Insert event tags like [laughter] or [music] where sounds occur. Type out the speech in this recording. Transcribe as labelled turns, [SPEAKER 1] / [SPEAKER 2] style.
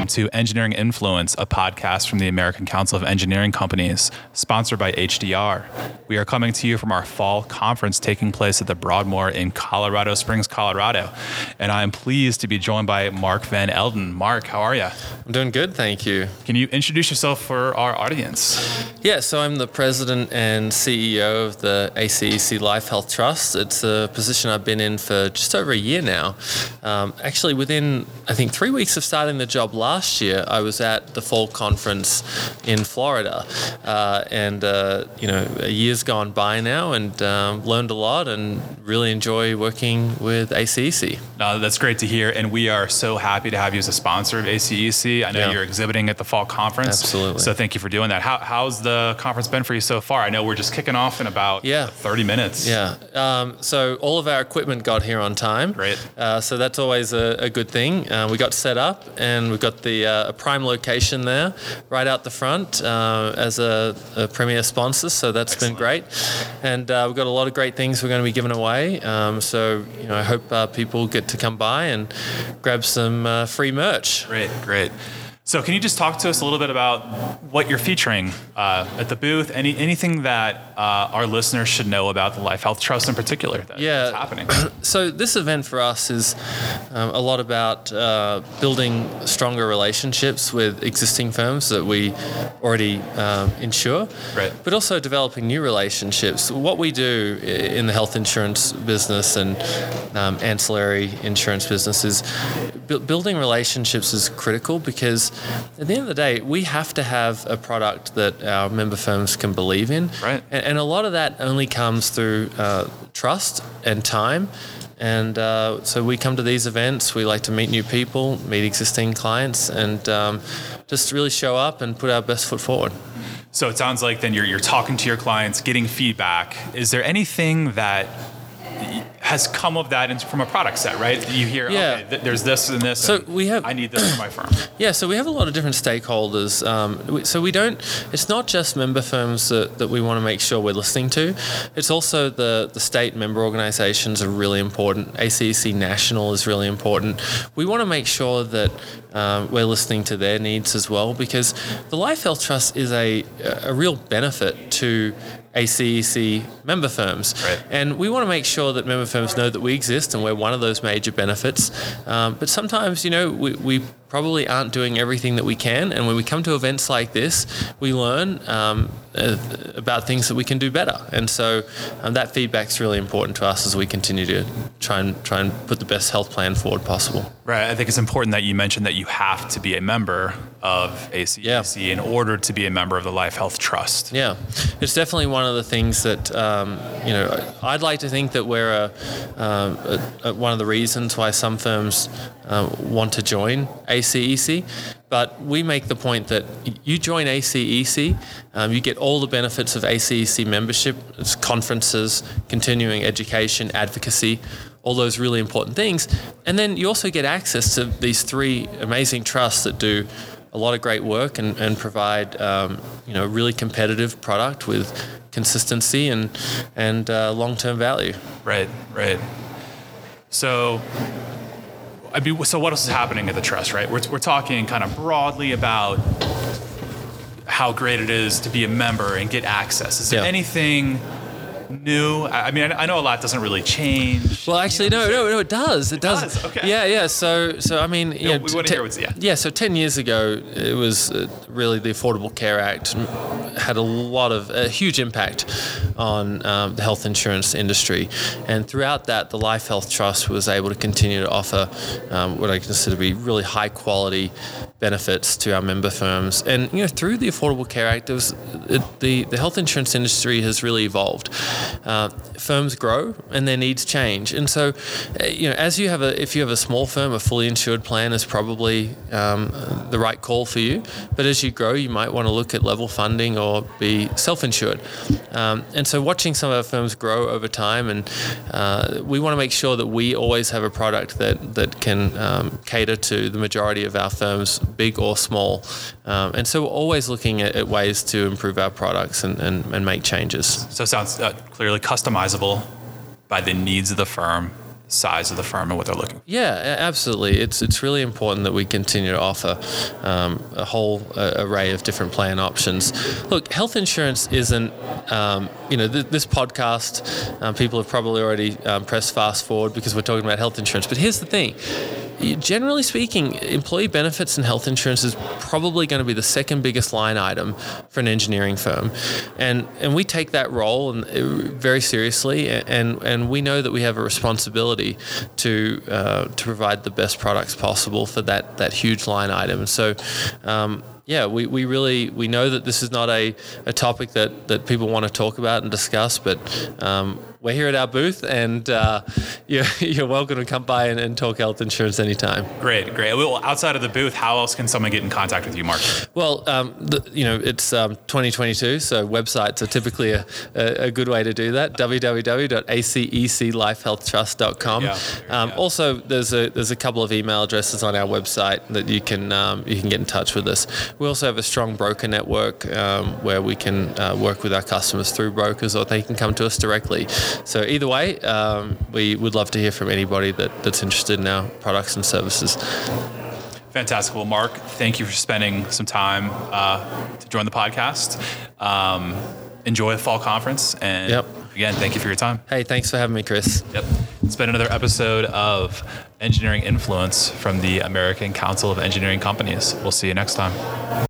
[SPEAKER 1] welcome to Engineering Influence, a podcast from the American Council of Engineering Companies, sponsored by HDR. We are coming to you from our fall conference taking place at the Broadmoor in Colorado Springs, Colorado. And I am pleased to be joined by Mark Van Elden. Mark, how are you?
[SPEAKER 2] I'm doing good, thank you.
[SPEAKER 1] Can you introduce yourself for our audience?
[SPEAKER 2] Yeah, so I'm the president and CEO of the ACEC Life Health Trust. It's a position I've been in for just over a year now. Um, actually, within I think three weeks of starting the job last year, I was at the fall conference in Florida, uh, and uh, you know, a year's gone by now, and um, learned a lot, and really enjoy working with ACEC.
[SPEAKER 1] Uh, that's great to hear, and we are so happy to have you as a sponsor of ACEC. I know
[SPEAKER 2] Yeah.
[SPEAKER 1] you're exhibiting at the fall conference,
[SPEAKER 2] Absolutely.
[SPEAKER 1] So thank you for doing that. How, how's the conference been for you so far? I know we're just kicking off in about
[SPEAKER 2] Yeah.
[SPEAKER 1] 30 minutes.
[SPEAKER 2] Yeah. Um, so all of our equipment got here on time.
[SPEAKER 1] Great.
[SPEAKER 2] Uh, so that's always a, a good thing. Uh, we got set up, and we've got the uh, a prime location there, right out the front, uh, as a, a premier sponsor. So that's
[SPEAKER 1] Excellent.
[SPEAKER 2] been great, and uh, we've got a lot of great things we're going to be giving away. Um, so you know, I hope uh, people get to come by and grab some uh, free merch.
[SPEAKER 1] Great, great. So, can you just talk to us a little bit about what you're featuring uh, at the booth? Any anything that uh, our listeners should know about the Life Health Trust in particular that-
[SPEAKER 2] Yeah.
[SPEAKER 1] that's happening? [clears throat]
[SPEAKER 2] So this event for us is um, a lot about uh, building stronger relationships with existing firms that we already um, insure,
[SPEAKER 1] Right.
[SPEAKER 2] but also developing new relationships. What we do in the health insurance business and um, ancillary insurance business is bu- building relationships is critical because at the end of the day, we have to have a product that our member firms can believe in.
[SPEAKER 1] Right.
[SPEAKER 2] And, and a lot of that only comes through uh, trust and time. And uh, so we come to these events. We like to meet new people, meet existing clients, and um, just really show up and put our best foot forward.
[SPEAKER 1] So it sounds like then you're, you're talking to your clients, getting feedback. Is there anything that has come of that in- from a product set, right? You hear,
[SPEAKER 2] Yeah.
[SPEAKER 1] okay, th- there's this and this.
[SPEAKER 2] So
[SPEAKER 1] and
[SPEAKER 2] we have-
[SPEAKER 1] I need this for my [clears throat] firm.
[SPEAKER 2] Yeah, so we have a lot of different stakeholders. Um, so we don't. It's not just member firms that, that we want to make sure we're listening to. It's also the the state member organisations are really important. ACEC National is really important. We want to make sure that um, we're listening to their needs as well because the Life Health Trust is a a real benefit to ACEC member firms.
[SPEAKER 1] Right.
[SPEAKER 2] And we want to make sure that member firms know that we exist and we're one of those major benefits. Um, but sometimes, you know, we, we probably aren't doing everything that we can. And when we come to events like this, we learn um, uh, about things that we can do better. And so um, that feedback's really important to us as we continue to try and try and put the best health plan forward possible.
[SPEAKER 1] Right. I think it's important that you mentioned that you have to be a member of ACEC in order to be a member of the Life Health Trust.
[SPEAKER 2] Yeah, it's definitely one of the things that um, you know. I'd like to think that we're a, um, a, a, one of the reasons why some firms uh, want to join ACEC. But we make the point that you join ACEC, um, you get all the benefits of ACEC membership. It's conferences, continuing education, advocacy, all those really important things. And then you also get access to these three amazing trusts that do a lot of great work and, and provide um, you know a really competitive product with consistency and and uh, long term value.
[SPEAKER 1] Right, right. So, I mean, so what else is happening at the trust, right? We're, we're talking kind of broadly about how great it is to be a member and get access. Is there
[SPEAKER 2] Yeah.
[SPEAKER 1] anything new? I mean, I know a lot doesn't really change.
[SPEAKER 2] Well, actually, no, no, no, it does. It, does.
[SPEAKER 1] does, okay.
[SPEAKER 2] Yeah, yeah. So, so I mean,
[SPEAKER 1] Yeah,
[SPEAKER 2] yeah,
[SPEAKER 1] we wanna hear what's- yeah.
[SPEAKER 2] yeah. So ten years ago, it was uh, really the Affordable Care Act had a lot of a huge impact on um, the health insurance industry, and throughout that, the Life Health Trust was able to continue to offer um, what I consider to be really high quality benefits to our member firms. And you know, through the Affordable Care Act, was, it, the the health insurance industry has really evolved. Uh, firms grow and their needs change, and so uh, you know, as you have a if you have a small firm, a fully insured plan is probably um, the right call for you. But as you grow, you might want to look at level funding or be self-insured. Um, and so, watching some of our firms grow over time, and uh, we want to make sure that we always have a product that that can um, cater to the majority of our firms, big or small. Um, and so, we're always looking at, at ways to improve our products and, and, and make changes.
[SPEAKER 1] So it sounds uh, clearly customizable by the needs of the firm. size of the firm and what they're looking for.
[SPEAKER 2] Yeah, absolutely. It's it's really important that we continue to offer um, a whole uh, array of different plan options. Look, health insurance isn't, um, you know, th- this podcast. Um, people have probably already um, pressed fast forward because we're talking about health insurance. But here's the thing. Generally speaking, employee benefits and health insurance is probably going to be the second biggest line item for an engineering firm, and and we take that role and uh, very seriously, and and we know that we have a responsibility to uh, to provide the best products possible for that that huge line item. So. Um, yeah, we, we really we know that this is not a, a topic that, that people want to talk about and discuss, but um, we're here at our booth, and uh, [laughs] you're, you're welcome to come by and, and, talk health insurance anytime.
[SPEAKER 1] Great, great. Well, outside of the booth, how else can someone get in contact with you, Mark?
[SPEAKER 2] Well, um, the, you know, it's um, 2022, so websites are typically a, a, a good way to do that. www.aceclifehealthtrust.com. Yeah, um, also, there's a there's a couple of email addresses on our website that you can um, you can get in touch with us. We also have a strong broker network um, where we can uh, work with our customers through brokers, or they can come to us directly. So either way, um, we would love to hear from anybody that, that's interested in our products and services.
[SPEAKER 1] Fantastic. Well, Mark, thank you for spending some time uh, to join the podcast. Um, enjoy the fall conference, and yep. again, thank you for your time.
[SPEAKER 2] Hey, thanks for having me, Chris.
[SPEAKER 1] Yep. It's been another episode of Engineering Influence from the American Council of Engineering Companies. We'll see you next time.